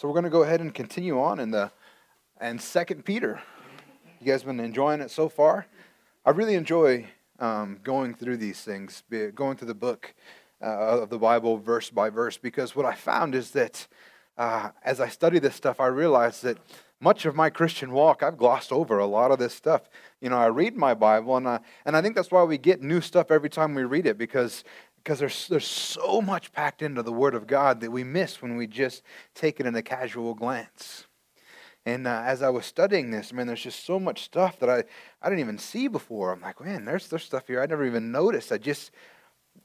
So we're going to go ahead and continue on in the and Second Peter. You guys been enjoying it so far? I really enjoy um, going through these things, going through the book uh, of the Bible verse by verse, because what I found is that uh, as I study this stuff, I realize that much of my Christian walk, I've glossed over a lot of this stuff. You know, I read my Bible, and I, and I think that's why we get new stuff every time we read it, because because there's, there's so much packed into the Word of God that we miss when we just take it in a casual glance. And uh, as I was studying this, man, there's just so much stuff that I, I didn't even see before. I'm like, man, there's, there's stuff here I never even noticed. I just,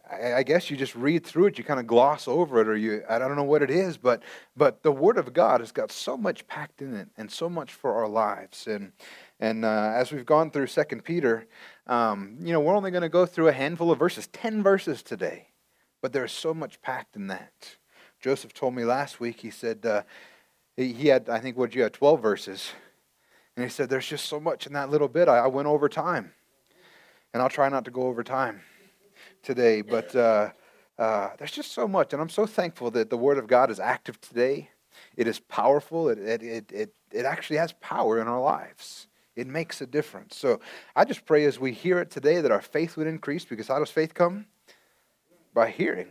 I, I guess you just read through it, you kind of gloss over it, or you, I don't know what it is, but, but the Word of God has got so much packed in it and so much for our lives. And, and uh, as we've gone through Second Peter, um, you know, we're only going to go through a handful of verses, 10 verses today, but there's so much packed in that. Joseph told me last week, he said, uh, he, had, I think, what you had, 12 verses. And he said, there's just so much in that little bit. I, I went over time. And I'll try not to go over time today, but uh, uh, there's just so much. And I'm so thankful that the Word of God is active today. It is powerful. It, it, it, it, it actually has power in our lives. It makes a difference. So I just pray as we hear it today that our faith would increase because how does faith come? By hearing.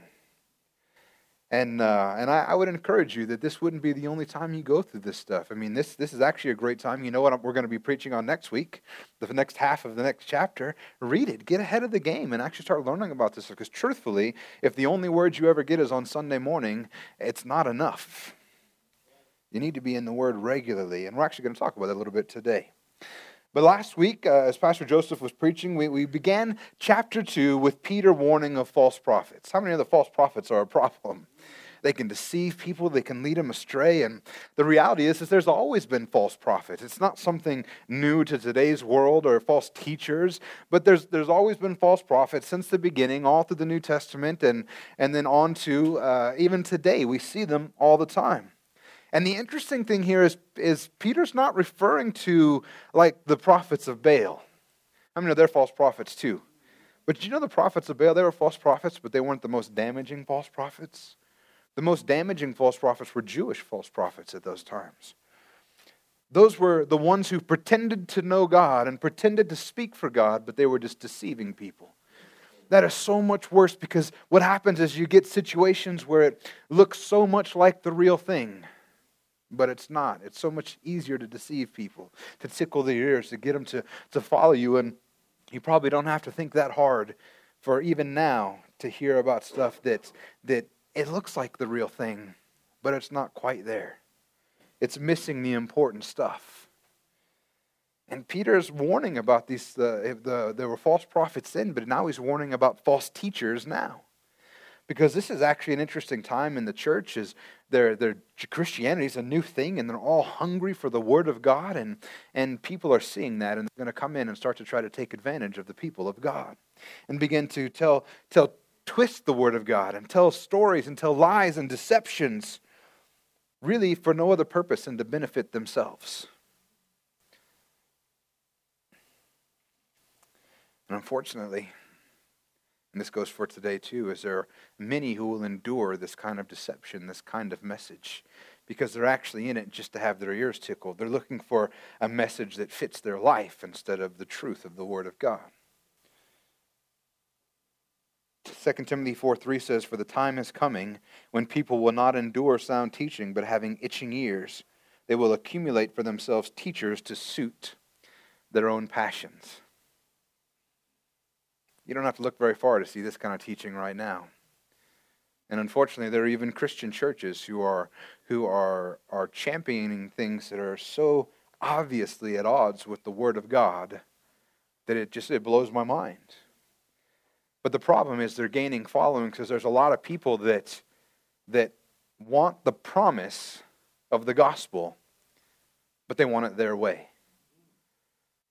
And, uh, and I, I, would encourage you that this wouldn't be the only time you go through this stuff. I mean, this, this is actually a great time. You know what we're going to be preaching on next week, the next half of the next chapter. Read it, get ahead of the game, and actually start learning about this. Because truthfully, if the only words you ever get is on Sunday morning, it's not enough. You need to be in the Word regularly. And we're actually going to talk about that a little bit today. But last week, uh, as Pastor Joseph was preaching, we, we began chapter 2 with Peter warning of false prophets. How many of the false prophets are a problem? They can deceive people, they can lead them astray. And the reality is, is there's always been false prophets. It's not something new to today's world or false teachers, but there's, there's always been false prophets since the beginning, all through the New Testament, and, and then on to uh, even today. We see them all the time. And the interesting thing here is, is Peter's not referring to like the prophets of Baal. I mean, they're false prophets too. But you know the prophets of Baal, they were false prophets, but they weren't the most damaging false prophets. The most damaging false prophets were Jewish false prophets at those times. Those were the ones who pretended to know God and pretended to speak for God, but they were just deceiving people. That is so much worse because what happens is you get situations where it looks so much like the real thing but it's not. It's so much easier to deceive people, to tickle their ears, to get them to, to follow you. And you probably don't have to think that hard for even now to hear about stuff that, that it looks like the real thing, but it's not quite there. It's missing the important stuff. And Peter's warning about these, uh, the, there were false prophets then, but now he's warning about false teachers now because this is actually an interesting time in the church is their, their christianity is a new thing and they're all hungry for the word of god and, and people are seeing that and they're going to come in and start to try to take advantage of the people of god and begin to tell, tell twist the word of god and tell stories and tell lies and deceptions really for no other purpose than to benefit themselves. And unfortunately and this goes for today too, is there are many who will endure this kind of deception, this kind of message, because they're actually in it just to have their ears tickled. They're looking for a message that fits their life instead of the truth of the Word of God. 2 Timothy 4 3 says, For the time is coming when people will not endure sound teaching, but having itching ears, they will accumulate for themselves teachers to suit their own passions. You don't have to look very far to see this kind of teaching right now. And unfortunately, there are even Christian churches who are, who are, are championing things that are so obviously at odds with the Word of God that it just it blows my mind. But the problem is they're gaining following because there's a lot of people that, that want the promise of the gospel, but they want it their way.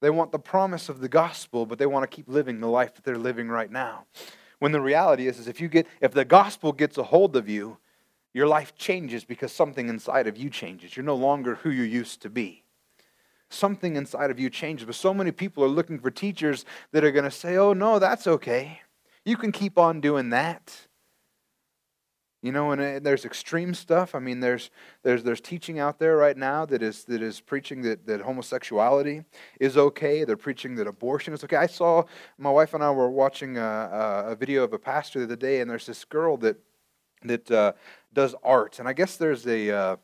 They want the promise of the gospel, but they want to keep living the life that they're living right now. When the reality is, is if you get if the gospel gets a hold of you, your life changes because something inside of you changes. You're no longer who you used to be. Something inside of you changes. But so many people are looking for teachers that are going to say, oh, no, that's okay. You can keep on doing that. You know, and uh, there's extreme stuff. I mean, there's there's there's teaching out there right now that is that is preaching that, that homosexuality is okay. They're preaching that abortion is okay. I saw my wife and I were watching a, a video of a pastor the other day, and there's this girl that that uh, does art, and I guess there's a uh,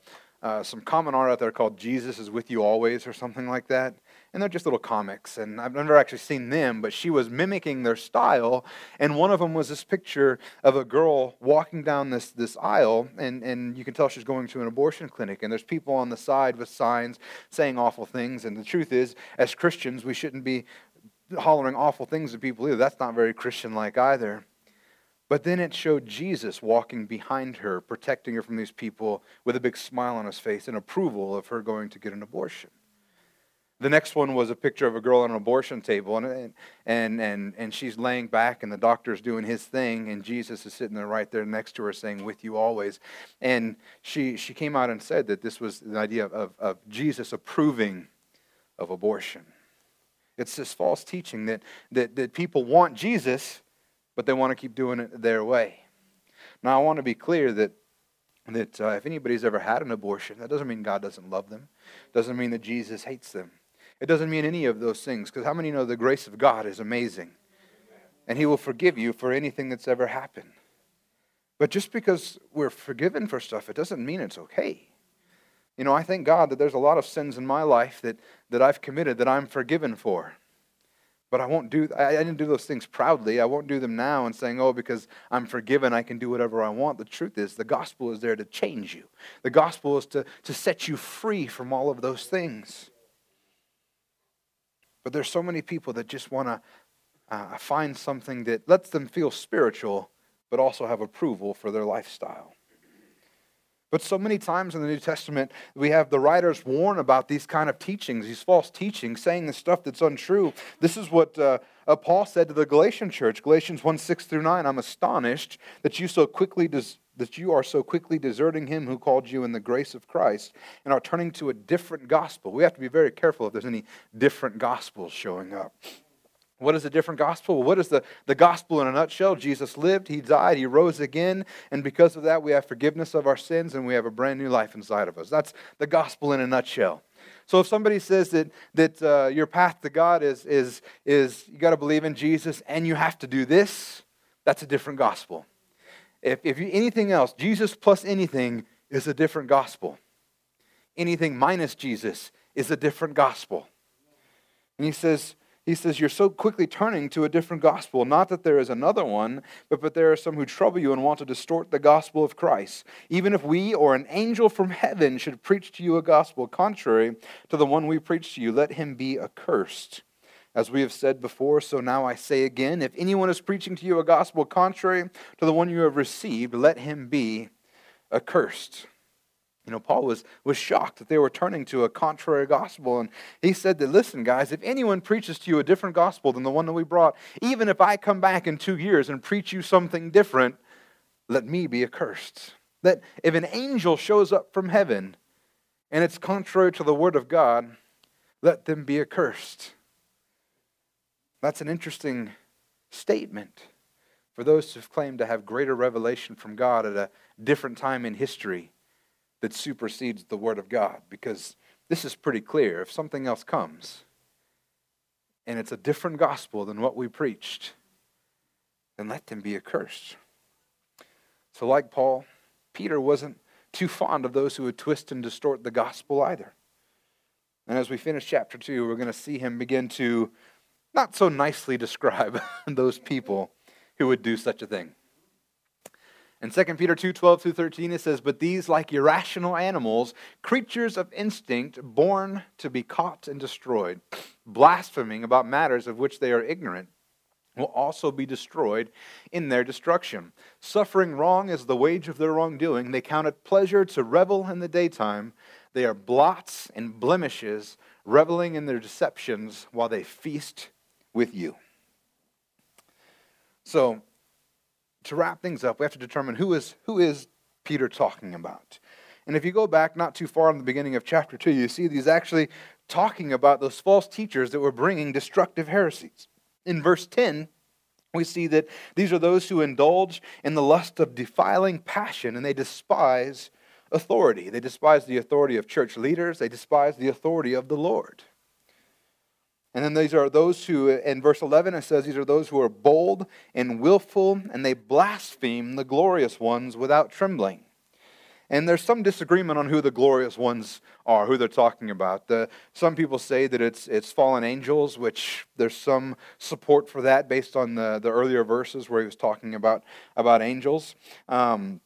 uh, some common art out there called Jesus is with you always or something like that and they're just little comics. And I've never actually seen them, but she was mimicking their style. And one of them was this picture of a girl walking down this, this aisle, and, and you can tell she's going to an abortion clinic. And there's people on the side with signs saying awful things. And the truth is, as Christians, we shouldn't be hollering awful things at people either. That's not very Christian like either. But then it showed Jesus walking behind her, protecting her from these people with a big smile on his face and approval of her going to get an abortion. The next one was a picture of a girl on an abortion table, and, and, and, and she's laying back, and the doctor's doing his thing, and Jesus is sitting there right there next to her saying, With you always. And she, she came out and said that this was the idea of, of, of Jesus approving of abortion. It's this false teaching that, that, that people want Jesus, but they want to keep doing it their way. Now, I want to be clear that, that uh, if anybody's ever had an abortion, that doesn't mean God doesn't love them, doesn't mean that Jesus hates them. It doesn't mean any of those things, because how many know the grace of God is amazing? And He will forgive you for anything that's ever happened. But just because we're forgiven for stuff, it doesn't mean it's okay. You know, I thank God that there's a lot of sins in my life that, that I've committed that I'm forgiven for. But I won't do, I, I didn't do those things proudly. I won't do them now and saying, oh, because I'm forgiven, I can do whatever I want. The truth is, the gospel is there to change you, the gospel is to, to set you free from all of those things. But there's so many people that just want to uh, find something that lets them feel spiritual, but also have approval for their lifestyle. But so many times in the New Testament, we have the writers warn about these kind of teachings, these false teachings, saying the stuff that's untrue. This is what uh, uh, Paul said to the Galatian church, Galatians 1 6 through 9. I'm astonished that you so quickly des- that you are so quickly deserting him who called you in the grace of Christ and are turning to a different gospel. We have to be very careful if there's any different gospels showing up. What is a different gospel? What is the, the gospel in a nutshell? Jesus lived, he died, he rose again, and because of that, we have forgiveness of our sins and we have a brand new life inside of us. That's the gospel in a nutshell. So if somebody says that, that uh, your path to God is, is, is you got to believe in Jesus and you have to do this, that's a different gospel. If, if you, anything else, Jesus plus anything is a different gospel. Anything minus Jesus is a different gospel. And he says, he says, You're so quickly turning to a different gospel. Not that there is another one, but, but there are some who trouble you and want to distort the gospel of Christ. Even if we or an angel from heaven should preach to you a gospel contrary to the one we preach to you, let him be accursed. As we have said before, so now I say again if anyone is preaching to you a gospel contrary to the one you have received, let him be accursed. You know, Paul was, was shocked that they were turning to a contrary gospel. And he said that, listen, guys, if anyone preaches to you a different gospel than the one that we brought, even if I come back in two years and preach you something different, let me be accursed. That if an angel shows up from heaven and it's contrary to the word of God, let them be accursed. That's an interesting statement for those who've claimed to have greater revelation from God at a different time in history that supersedes the Word of God. Because this is pretty clear. If something else comes and it's a different gospel than what we preached, then let them be accursed. So, like Paul, Peter wasn't too fond of those who would twist and distort the gospel either. And as we finish chapter 2, we're going to see him begin to not so nicely describe those people who would do such a thing. In 2 Peter 2 12 through 13, it says, But these, like irrational animals, creatures of instinct, born to be caught and destroyed, blaspheming about matters of which they are ignorant, will also be destroyed in their destruction. Suffering wrong is the wage of their wrongdoing. They count it pleasure to revel in the daytime. They are blots and blemishes, reveling in their deceptions while they feast with you. So, to wrap things up, we have to determine who is, who is Peter talking about. And if you go back not too far in the beginning of chapter 2, you see he's actually talking about those false teachers that were bringing destructive heresies. In verse 10, we see that these are those who indulge in the lust of defiling passion and they despise authority. They despise the authority of church leaders, they despise the authority of the Lord. And then these are those who, in verse 11, it says, These are those who are bold and willful, and they blaspheme the glorious ones without trembling. And there's some disagreement on who the glorious ones are, who they're talking about. The, some people say that it's, it's fallen angels, which there's some support for that based on the, the earlier verses where he was talking about, about angels. Um,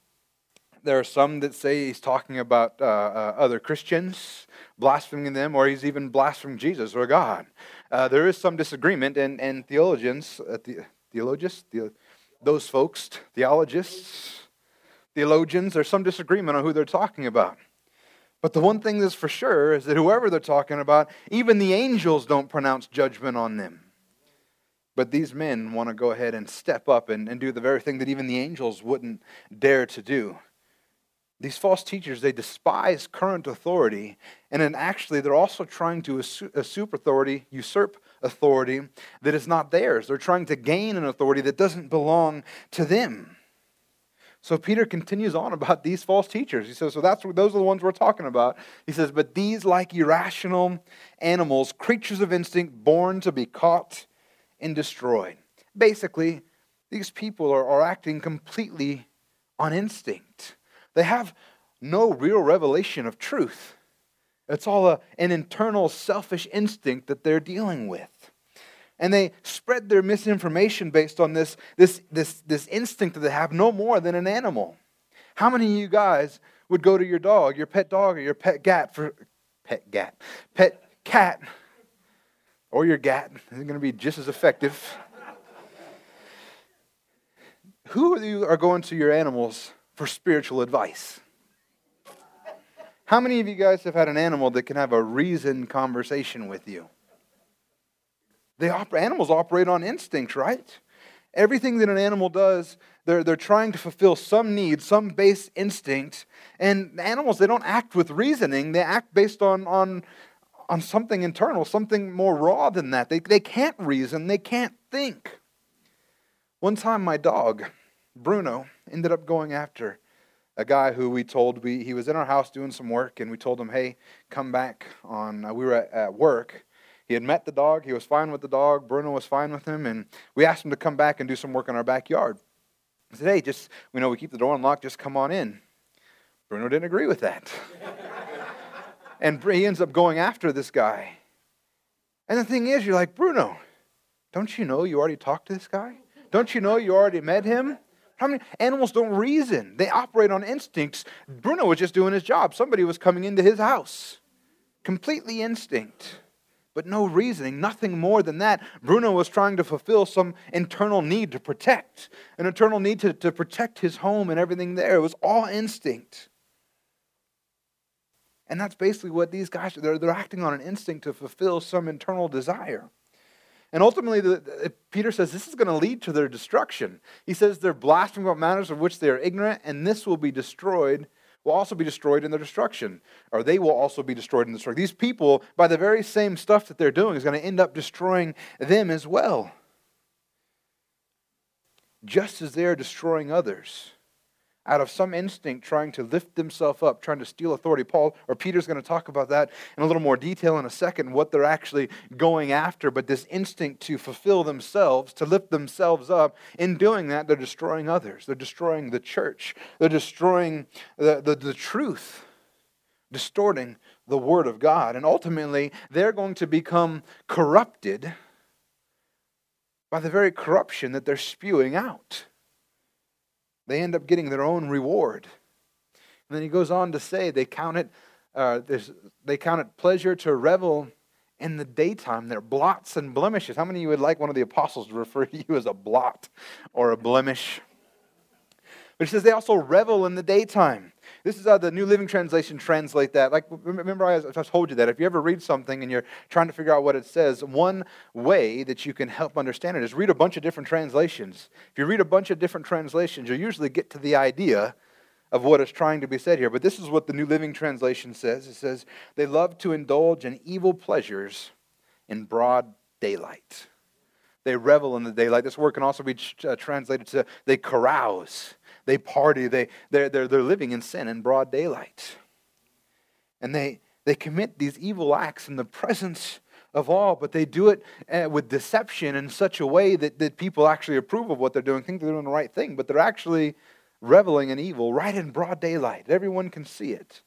there are some that say he's talking about uh, uh, other Christians, blaspheming them, or he's even blaspheming Jesus or God. Uh, there is some disagreement, and, and theologians, uh, the, theologists, the, those folks, theologists, theologians, there's some disagreement on who they're talking about. But the one thing that's for sure is that whoever they're talking about, even the angels don't pronounce judgment on them. But these men want to go ahead and step up and, and do the very thing that even the angels wouldn't dare to do. These false teachers, they despise current authority, and then actually they're also trying to usurp authority, usurp authority that is not theirs. They're trying to gain an authority that doesn't belong to them. So Peter continues on about these false teachers. He says, so that's those are the ones we're talking about. He says, but these like irrational animals, creatures of instinct, born to be caught and destroyed. Basically, these people are, are acting completely on instinct. They have no real revelation of truth. It's all a, an internal selfish instinct that they're dealing with and they spread their misinformation based on this, this, this, this instinct that they have no more than an animal. How many of you guys would go to your dog, your pet dog, or your pet cat for pet cat, pet cat, or your gat? It's going to be just as effective. Who of you are going to your animals for spiritual advice? How many of you guys have had an animal that can have a reasoned conversation with you? They operate, animals operate on instinct, right? Everything that an animal does, they're, they're trying to fulfill some need, some base instinct. And animals, they don't act with reasoning, they act based on, on, on something internal, something more raw than that. They, they can't reason, they can't think. One time, my dog, Bruno, ended up going after a guy who we told we, he was in our house doing some work, and we told him, hey, come back on, uh, we were at, at work he had met the dog. He was fine with the dog. Bruno was fine with him. And we asked him to come back and do some work in our backyard. I said, hey, just, we know we keep the door unlocked. Just come on in. Bruno didn't agree with that. and he ends up going after this guy. And the thing is, you're like, Bruno, don't you know you already talked to this guy? Don't you know you already met him? How many animals don't reason? They operate on instincts. Bruno was just doing his job. Somebody was coming into his house. Completely instinct but no reasoning, nothing more than that. Bruno was trying to fulfill some internal need to protect, an internal need to, to protect his home and everything there. It was all instinct. And that's basically what these guys. They're, they're acting on an instinct to fulfill some internal desire. And ultimately, the, Peter says this is going to lead to their destruction. He says they're blaspheming about matters of which they are ignorant, and this will be destroyed will also be destroyed in their destruction, or they will also be destroyed in the destruction. These people, by the very same stuff that they're doing, is going to end up destroying them as well. Just as they are destroying others out of some instinct trying to lift themselves up, trying to steal authority. Paul or Peter's going to talk about that in a little more detail in a second, what they're actually going after. But this instinct to fulfill themselves, to lift themselves up, in doing that, they're destroying others. They're destroying the church. They're destroying the, the, the truth, distorting the word of God. And ultimately, they're going to become corrupted by the very corruption that they're spewing out they end up getting their own reward. And then he goes on to say they count it, uh, they count it pleasure to revel in the daytime. They're blots and blemishes. How many of you would like one of the apostles to refer to you as a blot or a blemish? But he says they also revel in the daytime. This is how the New Living Translation translate that. Like, remember, I, I told you that if you ever read something and you're trying to figure out what it says, one way that you can help understand it is read a bunch of different translations. If you read a bunch of different translations, you'll usually get to the idea of what is trying to be said here. But this is what the New Living Translation says it says, They love to indulge in evil pleasures in broad daylight. They revel in the daylight. This word can also be uh, translated to they carouse, they party, they, they're, they're, they're living in sin in broad daylight. And they, they commit these evil acts in the presence of all, but they do it uh, with deception in such a way that, that people actually approve of what they're doing, think they're doing the right thing, but they're actually reveling in evil right in broad daylight. Everyone can see it.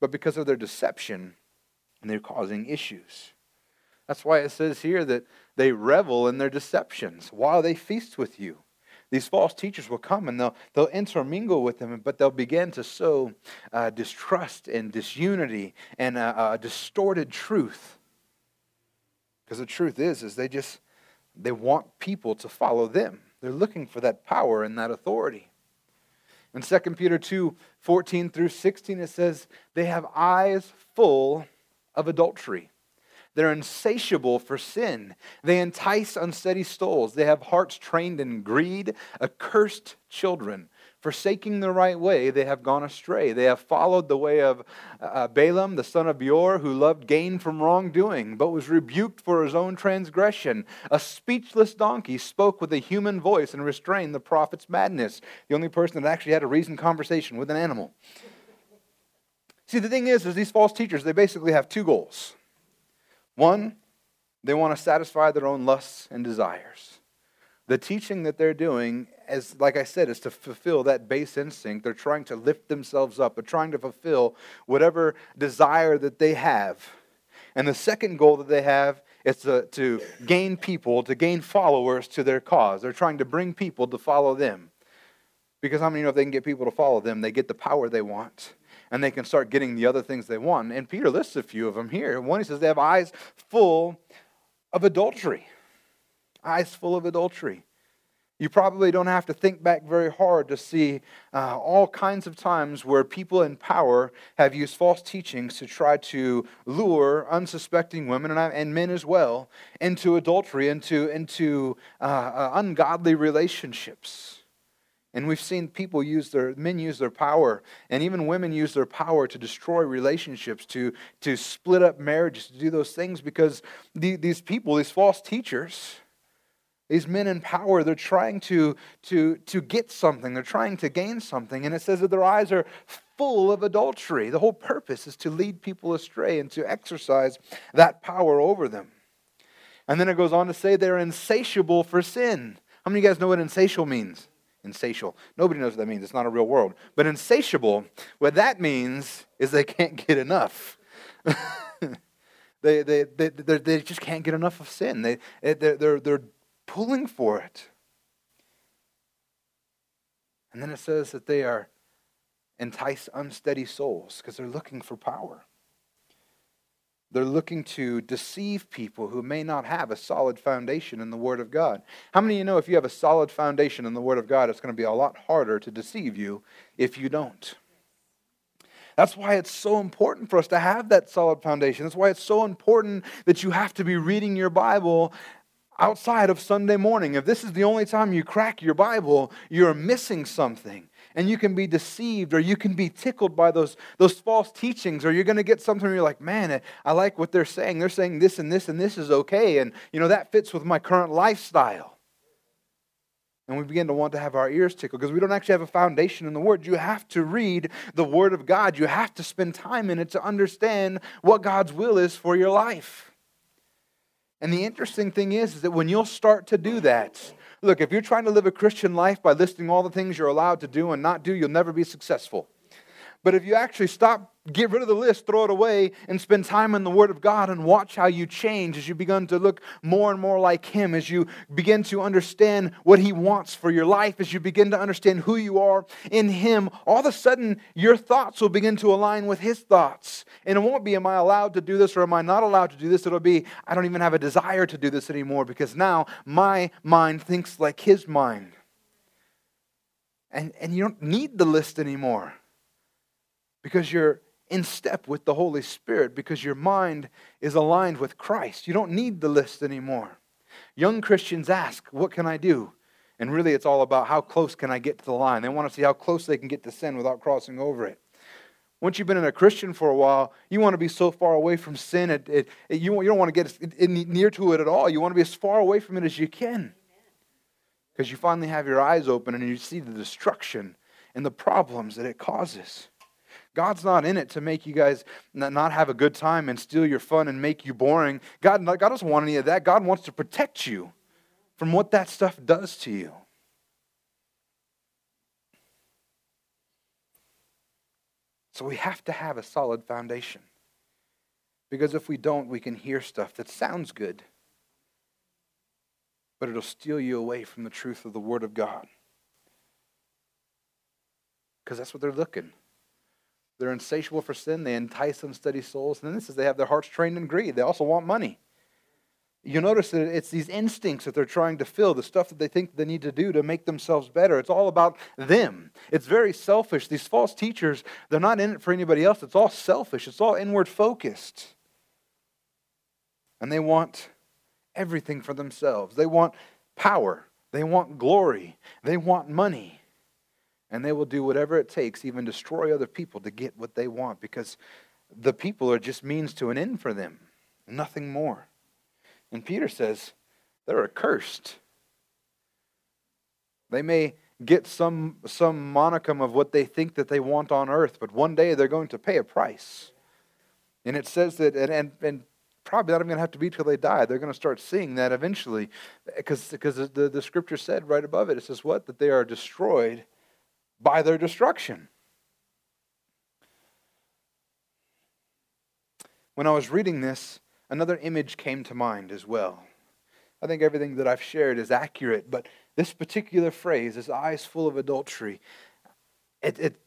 But because of their deception, they're causing issues. That's why it says here that they revel in their deceptions while they feast with you. These false teachers will come and they'll, they'll intermingle with them, but they'll begin to sow uh, distrust and disunity and uh, uh, distorted truth. Because the truth is, is they just they want people to follow them. They're looking for that power and that authority. In 2 Peter 2 14 through 16, it says, They have eyes full of adultery they're insatiable for sin. They entice unsteady souls. They have hearts trained in greed, accursed children. Forsaking the right way, they have gone astray. They have followed the way of uh, Balaam, the son of Beor, who loved gain from wrongdoing, but was rebuked for his own transgression. A speechless donkey spoke with a human voice and restrained the prophet's madness. The only person that actually had a reasoned conversation with an animal. See, the thing is, is these false teachers, they basically have two goals. One, they want to satisfy their own lusts and desires. The teaching that they're doing, as like I said, is to fulfill that base instinct. They're trying to lift themselves up. They're trying to fulfill whatever desire that they have. And the second goal that they have is to, to gain people, to gain followers to their cause. They're trying to bring people to follow them. Because how many know if they can get people to follow them, they get the power they want and they can start getting the other things they want. And Peter lists a few of them here. One, he says they have eyes full of adultery. Eyes full of adultery. You probably don't have to think back very hard to see uh, all kinds of times where people in power have used false teachings to try to lure unsuspecting women and, and men as well into adultery, into, into uh, uh, ungodly relationships. And we've seen people use their, men use their power, and even women use their power to destroy relationships, to, to split up marriages, to do those things because the, these people, these false teachers, these men in power, they're trying to, to, to get something, they're trying to gain something. And it says that their eyes are full of adultery. The whole purpose is to lead people astray and to exercise that power over them. And then it goes on to say they're insatiable for sin. How many of you guys know what insatiable means? Insatiable. Nobody knows what that means. It's not a real world. But insatiable, what that means is they can't get enough. they, they, they, they just can't get enough of sin. They, eh, they're, they're, they're pulling for it. And then it says that they are entice unsteady souls because they're looking for power. They're looking to deceive people who may not have a solid foundation in the Word of God. How many of you know if you have a solid foundation in the Word of God, it's going to be a lot harder to deceive you if you don't? That's why it's so important for us to have that solid foundation. That's why it's so important that you have to be reading your Bible outside of Sunday morning. If this is the only time you crack your Bible, you're missing something and you can be deceived or you can be tickled by those, those false teachings or you're going to get something where you're like man i like what they're saying they're saying this and this and this is okay and you know that fits with my current lifestyle and we begin to want to have our ears tickled because we don't actually have a foundation in the Word. You have to read the Word of God. You have to spend time in it to understand what God's will is for your life. And the interesting thing is, is that when you'll start to do that, Look, if you're trying to live a Christian life by listing all the things you're allowed to do and not do, you'll never be successful. But if you actually stop, get rid of the list, throw it away, and spend time in the Word of God and watch how you change as you begin to look more and more like Him, as you begin to understand what He wants for your life, as you begin to understand who you are in Him, all of a sudden your thoughts will begin to align with His thoughts. And it won't be, Am I allowed to do this or am I not allowed to do this? It'll be, I don't even have a desire to do this anymore because now my mind thinks like His mind. And, and you don't need the list anymore because you're in step with the Holy Spirit, because your mind is aligned with Christ. You don't need the list anymore. Young Christians ask, What can I do? And really, it's all about how close can I get to the line. They want to see how close they can get to sin without crossing over it. Once you've been in a Christian for a while, you want to be so far away from sin, it, it, it, you, you don't want to get near to it at all. You want to be as far away from it as you can. Because you finally have your eyes open and you see the destruction and the problems that it causes. God's not in it to make you guys not have a good time and steal your fun and make you boring. God, God doesn't want any of that. God wants to protect you from what that stuff does to you. So we have to have a solid foundation. Because if we don't, we can hear stuff that sounds good, but it'll steal you away from the truth of the Word of God. Because that's what they're looking. They're insatiable for sin. They entice unsteady souls. And then this is they have their hearts trained in greed. They also want money. You notice that it's these instincts that they're trying to fill, the stuff that they think they need to do to make themselves better. It's all about them. It's very selfish. These false teachers, they're not in it for anybody else. It's all selfish, it's all inward focused. And they want everything for themselves. They want power, they want glory, they want money. And they will do whatever it takes, even destroy other people, to get what they want because the people are just means to an end for them, nothing more. And Peter says they're accursed. They may get some, some monicum of what they think that they want on earth, but one day they're going to pay a price. And it says that, and, and, and probably not even going to have to be till they die. They're going to start seeing that eventually. Because the, the scripture said right above it, it says what? That they are destroyed by their destruction. When I was reading this, another image came to mind as well. I think everything that I've shared is accurate, but this particular phrase, "his eyes full of adultery," it, it,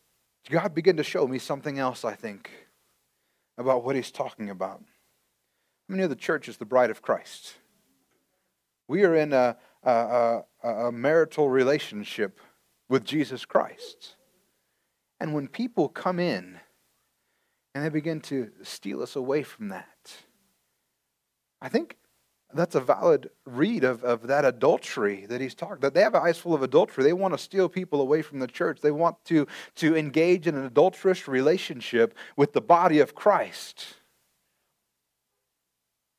God began to show me something else, I think, about what he's talking about. Many of the church is the bride of Christ? We are in a, a, a, a marital relationship with Jesus Christ. And when people come in and they begin to steal us away from that, I think that's a valid read of, of that adultery that he's talking that they have eyes full of adultery. They want to steal people away from the church. They want to, to engage in an adulterous relationship with the body of christ.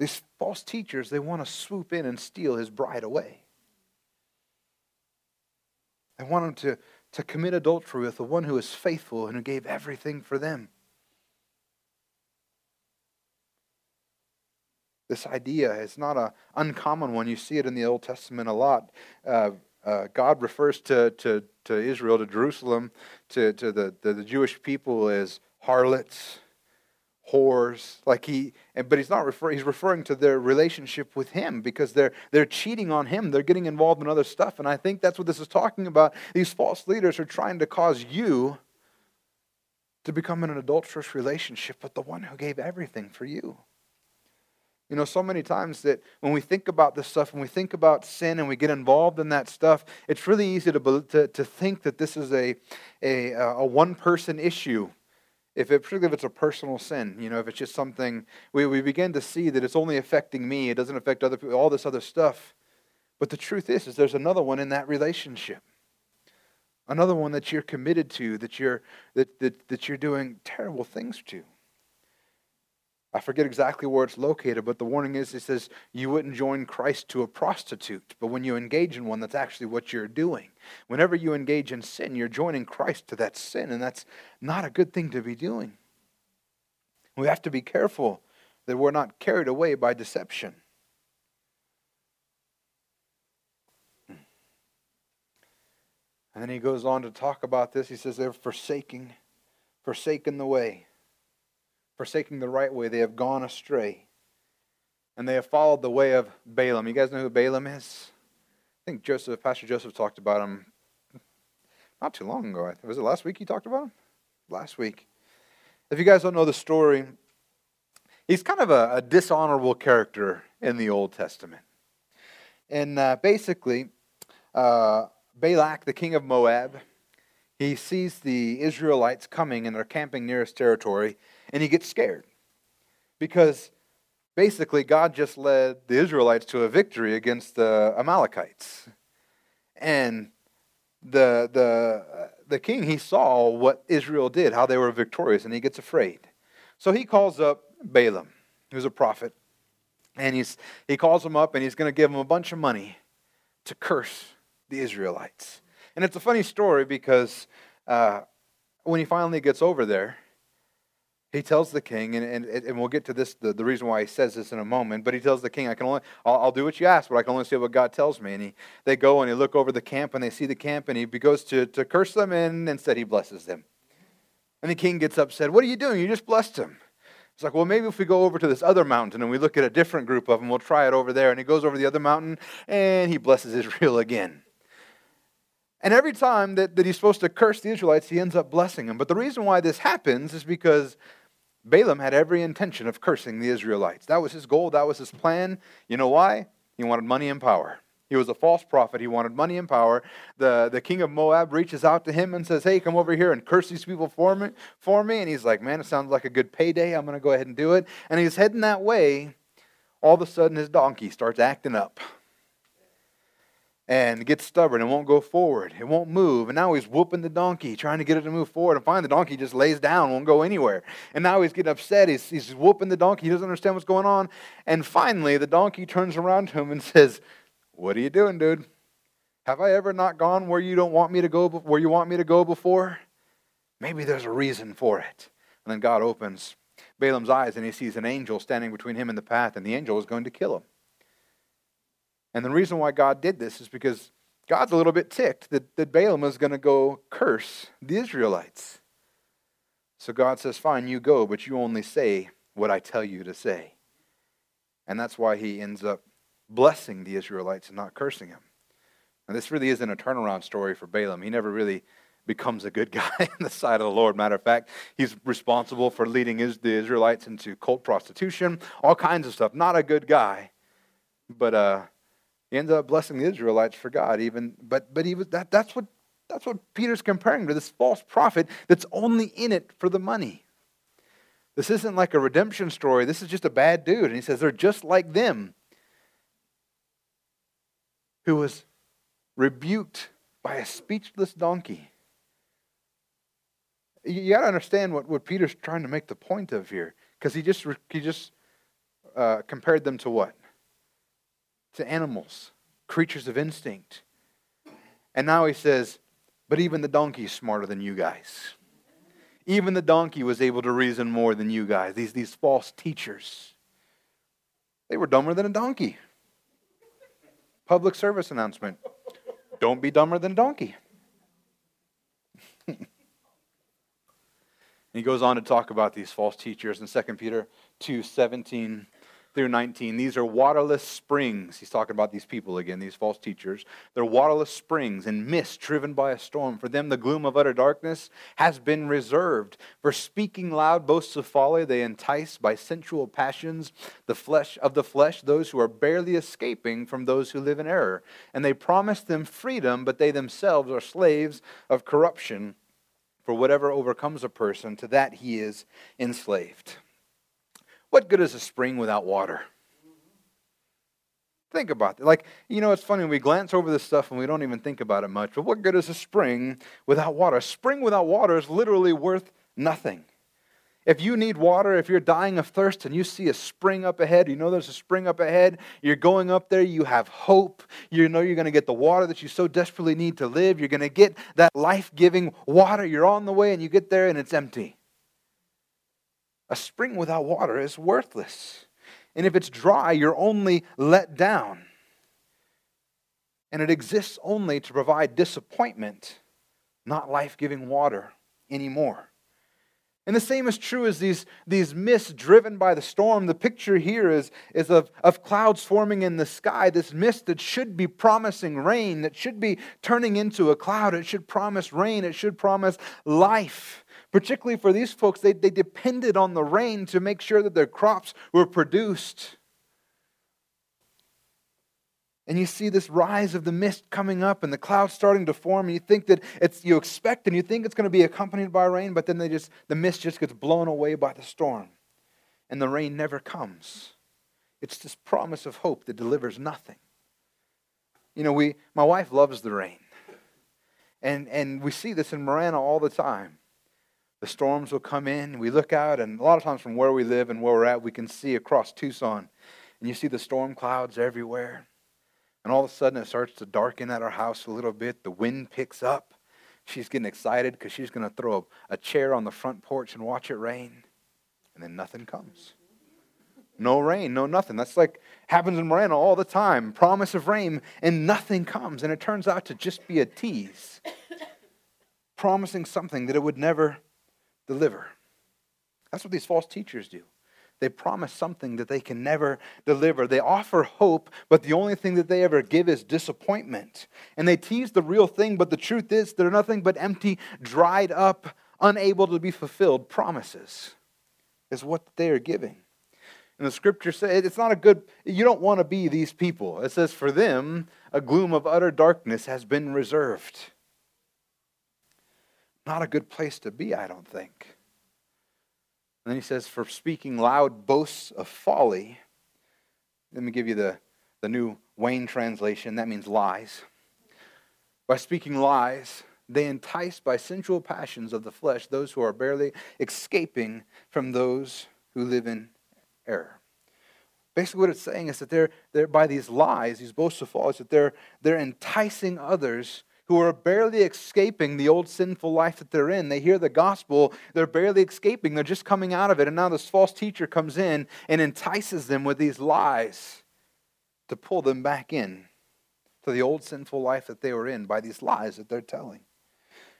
These false teachers they want to swoop in and steal his bride away they want him to, to commit adultery with the one who is faithful and who gave everything for them This idea is not an uncommon one. You see it in the Old Testament a lot. Uh, uh, God refers to, to, to Israel, to Jerusalem, to, to the, the, the Jewish people as harlots, whores. Like he, but he's not referring. He's referring to their relationship with him because they're they're cheating on him. They're getting involved in other stuff, and I think that's what this is talking about. These false leaders are trying to cause you to become in an adulterous relationship with the one who gave everything for you. You know, so many times that when we think about this stuff, when we think about sin and we get involved in that stuff, it's really easy to, to, to think that this is a, a, uh, a one person issue. If it, particularly if it's a personal sin, you know, if it's just something, we, we begin to see that it's only affecting me, it doesn't affect other people, all this other stuff. But the truth is, is there's another one in that relationship. Another one that you're committed to, that you're, that, that, that you're doing terrible things to. I forget exactly where it's located, but the warning is it says you wouldn't join Christ to a prostitute. But when you engage in one, that's actually what you're doing. Whenever you engage in sin, you're joining Christ to that sin, and that's not a good thing to be doing. We have to be careful that we're not carried away by deception. And then he goes on to talk about this. He says they're forsaking, forsaken the way forsaking the right way. They have gone astray. And they have followed the way of Balaam. You guys know who Balaam is? I think Joseph, Pastor Joseph talked about him not too long ago. Was it last week he talked about him? Last week. If you guys don't know the story, he's kind of a, a dishonorable character in the Old Testament. And uh, basically, uh, Balak, the king of Moab, he sees the Israelites coming and they're camping near his territory, and he gets scared because basically God just led the Israelites to a victory against the Amalekites. And the, the, the king, he saw what Israel did, how they were victorious, and he gets afraid. So he calls up Balaam, who's a prophet, and he's, he calls him up and he's going to give him a bunch of money to curse the Israelites. And it's a funny story because uh, when he finally gets over there, he tells the king, and, and, and we'll get to this, the, the reason why he says this in a moment, but he tells the king, I can only, I'll, I'll, do what you ask, but I can only say what God tells me. And he, they go and they look over the camp and they see the camp and he goes to, to curse them and instead he blesses them. And the king gets upset. What are you doing? You just blessed him. It's like, well, maybe if we go over to this other mountain and we look at a different group of them, we'll try it over there. And he goes over the other mountain and he blesses Israel again. And every time that, that he's supposed to curse the Israelites, he ends up blessing them. But the reason why this happens is because Balaam had every intention of cursing the Israelites. That was his goal, that was his plan. You know why? He wanted money and power. He was a false prophet. He wanted money and power. The, the king of Moab reaches out to him and says, Hey, come over here and curse these people for me, for me. And he's like, Man, it sounds like a good payday. I'm going to go ahead and do it. And he's heading that way. All of a sudden, his donkey starts acting up and gets stubborn and won't go forward. It won't move. And now he's whooping the donkey, trying to get it to move forward. And finally, the donkey just lays down, won't go anywhere. And now he's getting upset. He's, he's whooping the donkey. He doesn't understand what's going on. And finally, the donkey turns around to him and says, What are you doing, dude? Have I ever not gone where you don't want me to go, where you want me to go before? Maybe there's a reason for it. And then God opens Balaam's eyes and he sees an angel standing between him and the path, and the angel is going to kill him. And the reason why God did this is because God's a little bit ticked that, that Balaam was going to go curse the Israelites. So God says, Fine, you go, but you only say what I tell you to say. And that's why he ends up blessing the Israelites and not cursing them. And this really isn't a turnaround story for Balaam. He never really becomes a good guy in the sight of the Lord. Matter of fact, he's responsible for leading the Israelites into cult prostitution, all kinds of stuff. Not a good guy. But uh, he ends up blessing the Israelites for God, even but but he was that that's what that's what Peter's comparing to this false prophet that's only in it for the money. This isn't like a redemption story. This is just a bad dude. And he says they're just like them who was rebuked by a speechless donkey. You got to understand what, what Peter's trying to make the point of here. Because he just, he just uh, compared them to what? To animals, creatures of instinct. And now he says, but even the donkey is smarter than you guys. Even the donkey was able to reason more than you guys, these, these false teachers. They were dumber than a donkey. Public service announcement don't be dumber than a donkey. he goes on to talk about these false teachers in 2 Peter 2 17 through 19. These are waterless springs. He's talking about these people again, these false teachers. They're waterless springs and mist driven by a storm. For them, the gloom of utter darkness has been reserved. For speaking loud boasts of folly, they entice by sensual passions the flesh of the flesh those who are barely escaping from those who live in error. And they promise them freedom, but they themselves are slaves of corruption. For whatever overcomes a person, to that he is enslaved. What good is a spring without water? Think about it. Like, you know, it's funny, we glance over this stuff and we don't even think about it much, but what good is a spring without water? A spring without water is literally worth nothing. If you need water, if you're dying of thirst and you see a spring up ahead, you know there's a spring up ahead, you're going up there, you have hope, you know you're going to get the water that you so desperately need to live, you're going to get that life giving water, you're on the way and you get there and it's empty. A spring without water is worthless. And if it's dry, you're only let down. And it exists only to provide disappointment, not life giving water anymore. And the same is true as these, these mists driven by the storm. The picture here is, is of, of clouds forming in the sky, this mist that should be promising rain, that should be turning into a cloud. It should promise rain, it should promise life. Particularly for these folks, they, they depended on the rain to make sure that their crops were produced. And you see this rise of the mist coming up and the clouds starting to form, and you think that it's you expect and you think it's going to be accompanied by rain, but then they just the mist just gets blown away by the storm. And the rain never comes. It's this promise of hope that delivers nothing. You know, we my wife loves the rain. And, and we see this in Marana all the time. The storms will come in, we look out, and a lot of times from where we live and where we're at, we can see across Tucson. And you see the storm clouds everywhere. And all of a sudden, it starts to darken at our house a little bit. The wind picks up. She's getting excited because she's going to throw a, a chair on the front porch and watch it rain. And then nothing comes. No rain, no nothing. That's like happens in Marana all the time. Promise of rain, and nothing comes. And it turns out to just be a tease, promising something that it would never deliver. That's what these false teachers do. They promise something that they can never deliver. They offer hope, but the only thing that they ever give is disappointment. And they tease the real thing, but the truth is they're nothing but empty, dried up, unable to be fulfilled promises, is what they are giving. And the scripture says it's not a good, you don't want to be these people. It says, for them, a gloom of utter darkness has been reserved. Not a good place to be, I don't think. And then he says, for speaking loud boasts of folly. Let me give you the, the new Wayne translation. That means lies. By speaking lies, they entice by sensual passions of the flesh those who are barely escaping from those who live in error. Basically, what it's saying is that they're, they're by these lies, these boasts of follies, that they're, they're enticing others who are barely escaping the old sinful life that they're in. They hear the gospel, they're barely escaping, they're just coming out of it. And now this false teacher comes in and entices them with these lies to pull them back in to the old sinful life that they were in by these lies that they're telling.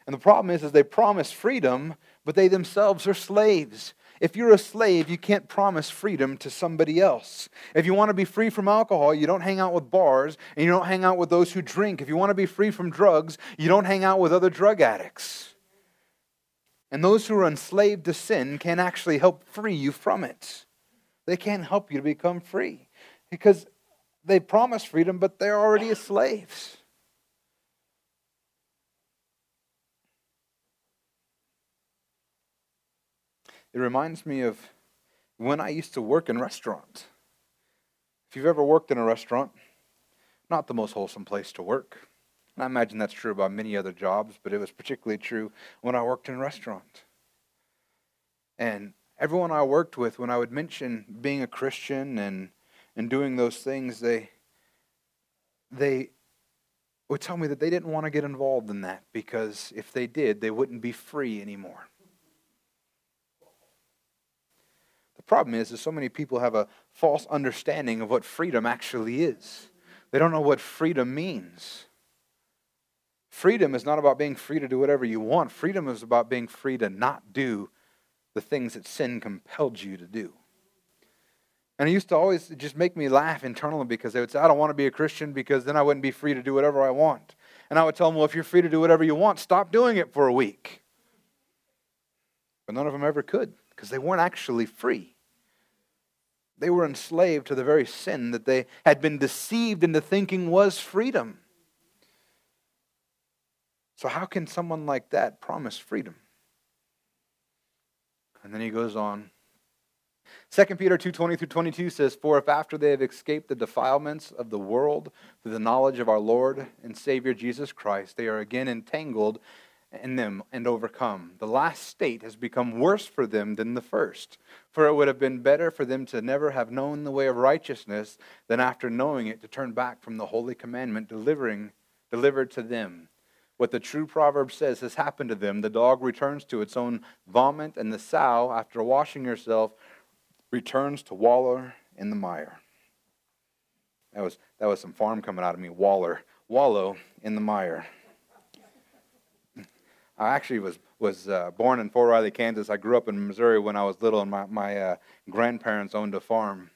And the problem is, is they promise freedom, but they themselves are slaves. If you're a slave, you can't promise freedom to somebody else. If you want to be free from alcohol, you don't hang out with bars and you don't hang out with those who drink. If you want to be free from drugs, you don't hang out with other drug addicts. And those who are enslaved to sin can't actually help free you from it. They can't help you to become free because they promise freedom, but they're already slaves. It reminds me of when I used to work in restaurants. If you've ever worked in a restaurant, not the most wholesome place to work. And I imagine that's true about many other jobs, but it was particularly true when I worked in a restaurant. And everyone I worked with, when I would mention being a Christian and, and doing those things, they, they would tell me that they didn't want to get involved in that because if they did, they wouldn't be free anymore. The problem is, is so many people have a false understanding of what freedom actually is. They don't know what freedom means. Freedom is not about being free to do whatever you want. Freedom is about being free to not do the things that sin compelled you to do. And it used to always just make me laugh internally because they would say, I don't want to be a Christian because then I wouldn't be free to do whatever I want. And I would tell them, well, if you're free to do whatever you want, stop doing it for a week. But none of them ever could because they weren't actually free. They were enslaved to the very sin that they had been deceived into thinking was freedom. So, how can someone like that promise freedom? And then he goes on. 2 Peter 2:20 through 22 says, "For if after they have escaped the defilements of the world through the knowledge of our Lord and Savior Jesus Christ, they are again entangled in them and overcome. The last state has become worse for them than the first. For it would have been better for them to never have known the way of righteousness than after knowing it to turn back from the holy commandment delivering delivered to them. What the true proverb says has happened to them. The dog returns to its own vomit, and the sow, after washing herself, returns to wallow in the mire. That was, that was some farm coming out of me. Waller. Wallow in the mire. I actually was was uh, born in Fort Riley, Kansas. I grew up in Missouri when I was little, and my my uh, grandparents owned a farm.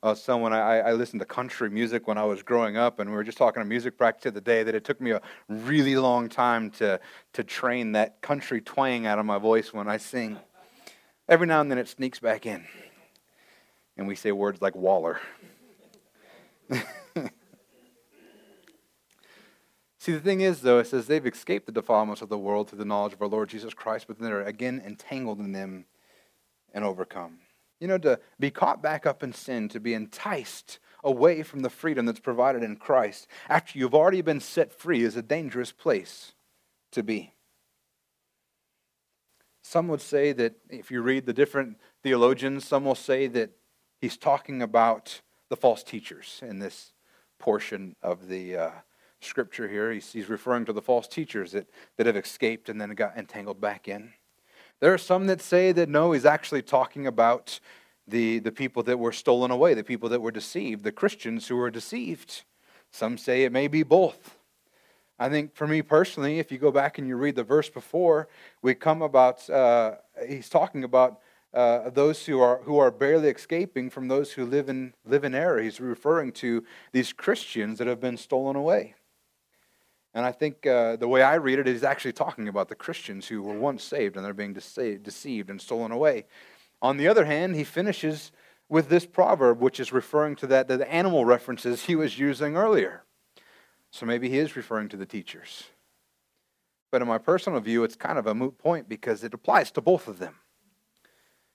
Uh, so when I, I listened to country music when I was growing up, and we were just talking to music practice the other day, that it took me a really long time to to train that country twang out of my voice when I sing. Every now and then it sneaks back in, and we say words like Waller. See, the thing is, though, it says they've escaped the defilements of the world through the knowledge of our Lord Jesus Christ, but then they're again entangled in them and overcome. You know, to be caught back up in sin, to be enticed away from the freedom that's provided in Christ after you've already been set free is a dangerous place to be. Some would say that if you read the different theologians, some will say that he's talking about the false teachers in this portion of the uh, scripture here. He's, he's referring to the false teachers that, that have escaped and then got entangled back in. There are some that say that no, he's actually talking about the, the people that were stolen away, the people that were deceived, the Christians who were deceived. Some say it may be both. I think for me personally, if you go back and you read the verse before, we come about, uh, he's talking about uh, those who are, who are barely escaping from those who live in, live in error. He's referring to these Christians that have been stolen away. And I think uh, the way I read it is actually talking about the Christians who were once saved and they're being deceived and stolen away. On the other hand, he finishes with this proverb, which is referring to that the animal references he was using earlier. So maybe he is referring to the teachers. But in my personal view, it's kind of a moot point because it applies to both of them.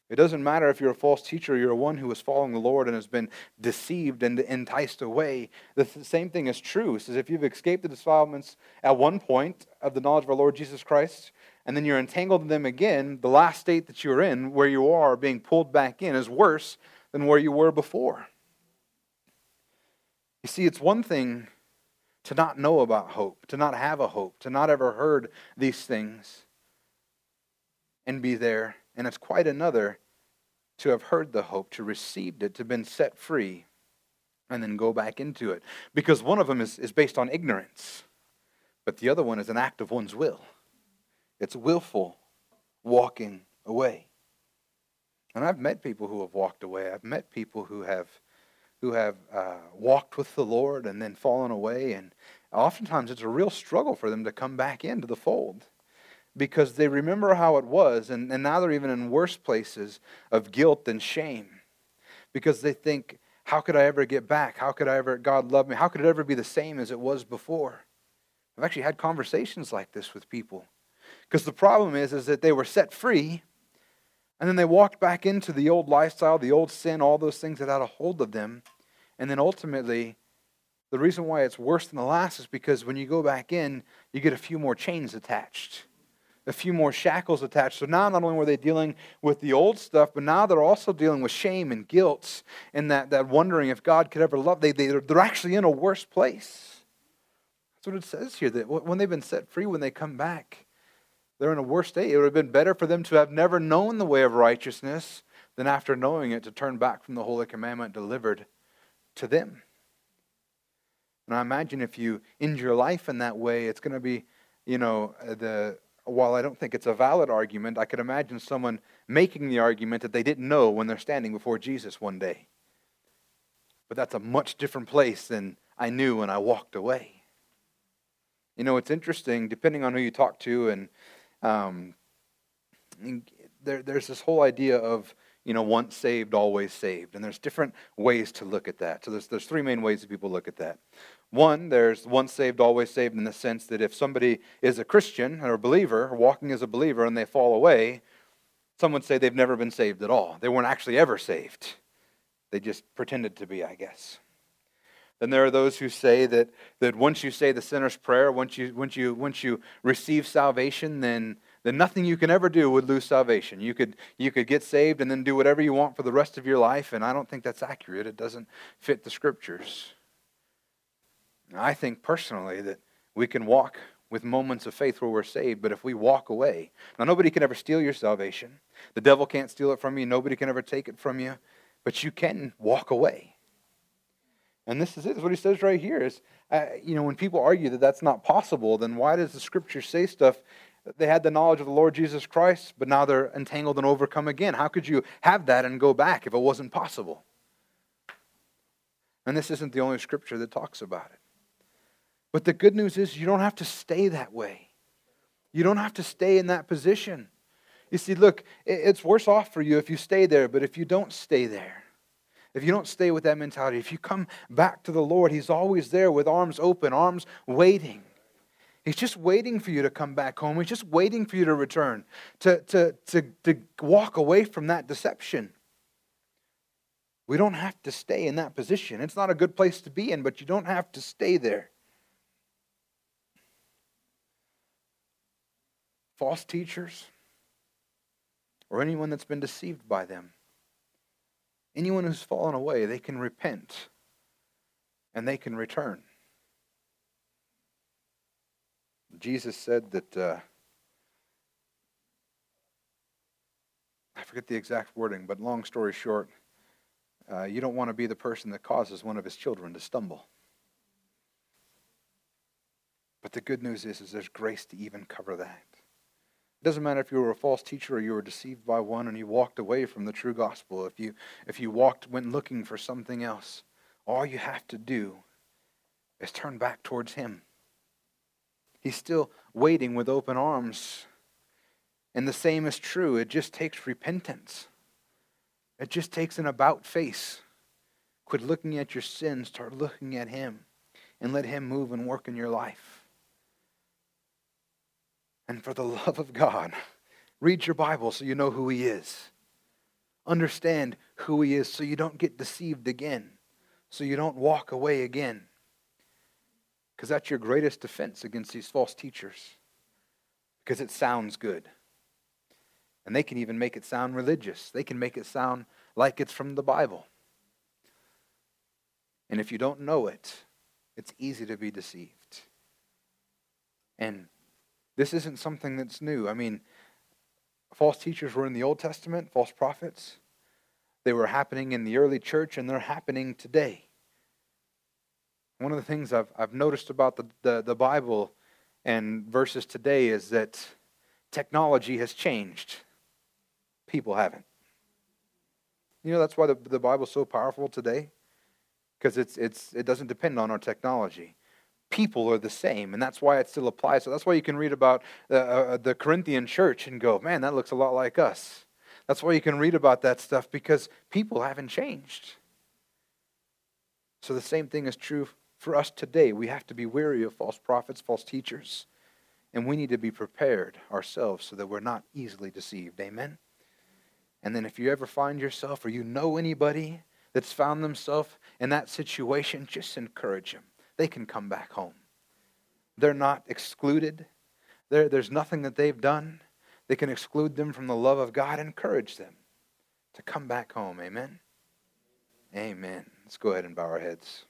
It doesn't matter if you're a false teacher, you're one who is following the Lord and has been deceived and enticed away. The same thing is true. It says if you've escaped the defilements at one point of the knowledge of our Lord Jesus Christ, and then you're entangled in them again, the last state that you're in, where you are being pulled back in, is worse than where you were before. You see, it's one thing to not know about hope, to not have a hope, to not ever heard these things and be there. And it's quite another to have heard the hope, to received it, to been set free, and then go back into it. Because one of them is, is based on ignorance, but the other one is an act of one's will. It's willful walking away. And I've met people who have walked away. I've met people who have who have uh, walked with the Lord and then fallen away. And oftentimes it's a real struggle for them to come back into the fold because they remember how it was, and, and now they're even in worse places of guilt and shame because they think, how could I ever get back? How could I ever, God love me? How could it ever be the same as it was before? I've actually had conversations like this with people. Because the problem is, is that they were set free, and then they walked back into the old lifestyle, the old sin, all those things that had a hold of them. And then ultimately, the reason why it's worse than the last is because when you go back in, you get a few more chains attached a few more shackles attached. So now not only were they dealing with the old stuff, but now they're also dealing with shame and guilt and that, that wondering if God could ever love. They, they, they're actually in a worse place. That's what it says here, that when they've been set free, when they come back, they're in a worse state. It would have been better for them to have never known the way of righteousness than after knowing it to turn back from the holy commandment delivered to them. And I imagine if you end your life in that way, it's going to be, you know, uh, the while I don't think it's a valid argument, I could imagine someone making the argument that they didn't know when they're standing before Jesus one day. But that's a much different place than I knew when I walked away. You know, it's interesting, depending on who you talk to, and um, there, there's this whole idea of, you know, once saved, always saved. And there's different ways to look at that. So there's, there's three main ways that people look at that. One, there's once saved, always saved in the sense that if somebody is a Christian or a believer, or walking as a believer, and they fall away, some would say they've never been saved at all. They weren't actually ever saved. They just pretended to be, I guess. Then there are those who say that, that once you say the sinner's prayer, once you, once you, once you receive salvation, then, then nothing you can ever do would lose salvation. You could, you could get saved and then do whatever you want for the rest of your life, and I don't think that's accurate. It doesn't fit the scriptures. I think personally that we can walk with moments of faith where we're saved, but if we walk away, now nobody can ever steal your salvation. The devil can't steal it from you, nobody can ever take it from you, but you can walk away. And this is it. What he says right here is, uh, you know, when people argue that that's not possible, then why does the scripture say stuff? They had the knowledge of the Lord Jesus Christ, but now they're entangled and overcome again. How could you have that and go back if it wasn't possible? And this isn't the only scripture that talks about it. But the good news is you don't have to stay that way. You don't have to stay in that position. You see, look, it's worse off for you if you stay there, but if you don't stay there, if you don't stay with that mentality, if you come back to the Lord, He's always there with arms open, arms waiting. He's just waiting for you to come back home. He's just waiting for you to return, to, to, to, to walk away from that deception. We don't have to stay in that position. It's not a good place to be in, but you don't have to stay there. False teachers, or anyone that's been deceived by them. Anyone who's fallen away, they can repent and they can return. Jesus said that, uh, I forget the exact wording, but long story short, uh, you don't want to be the person that causes one of his children to stumble. But the good news is, is there's grace to even cover that. It doesn't matter if you were a false teacher or you were deceived by one and you walked away from the true gospel. If you if you walked went looking for something else, all you have to do is turn back towards him. He's still waiting with open arms. And the same is true. It just takes repentance. It just takes an about face. Quit looking at your sins, start looking at him, and let him move and work in your life. And for the love of God, read your Bible so you know who He is. Understand who He is so you don't get deceived again, so you don't walk away again. Because that's your greatest defense against these false teachers. Because it sounds good. And they can even make it sound religious, they can make it sound like it's from the Bible. And if you don't know it, it's easy to be deceived. And this isn't something that's new. I mean, false teachers were in the Old Testament, false prophets. They were happening in the early church, and they're happening today. One of the things I've, I've noticed about the, the, the Bible and verses today is that technology has changed. People haven't. You know, that's why the, the Bible's so powerful today, because it's, it's, it doesn't depend on our technology people are the same, and that's why it still applies. So that's why you can read about uh, uh, the Corinthian church and go, man, that looks a lot like us. That's why you can read about that stuff because people haven't changed. So the same thing is true for us today. We have to be wary of false prophets, false teachers, and we need to be prepared ourselves so that we're not easily deceived. Amen? And then if you ever find yourself or you know anybody that's found themselves in that situation, just encourage them they can come back home. They're not excluded. There, there's nothing that they've done that can exclude them from the love of God. Encourage them to come back home. Amen. Amen. Let's go ahead and bow our heads.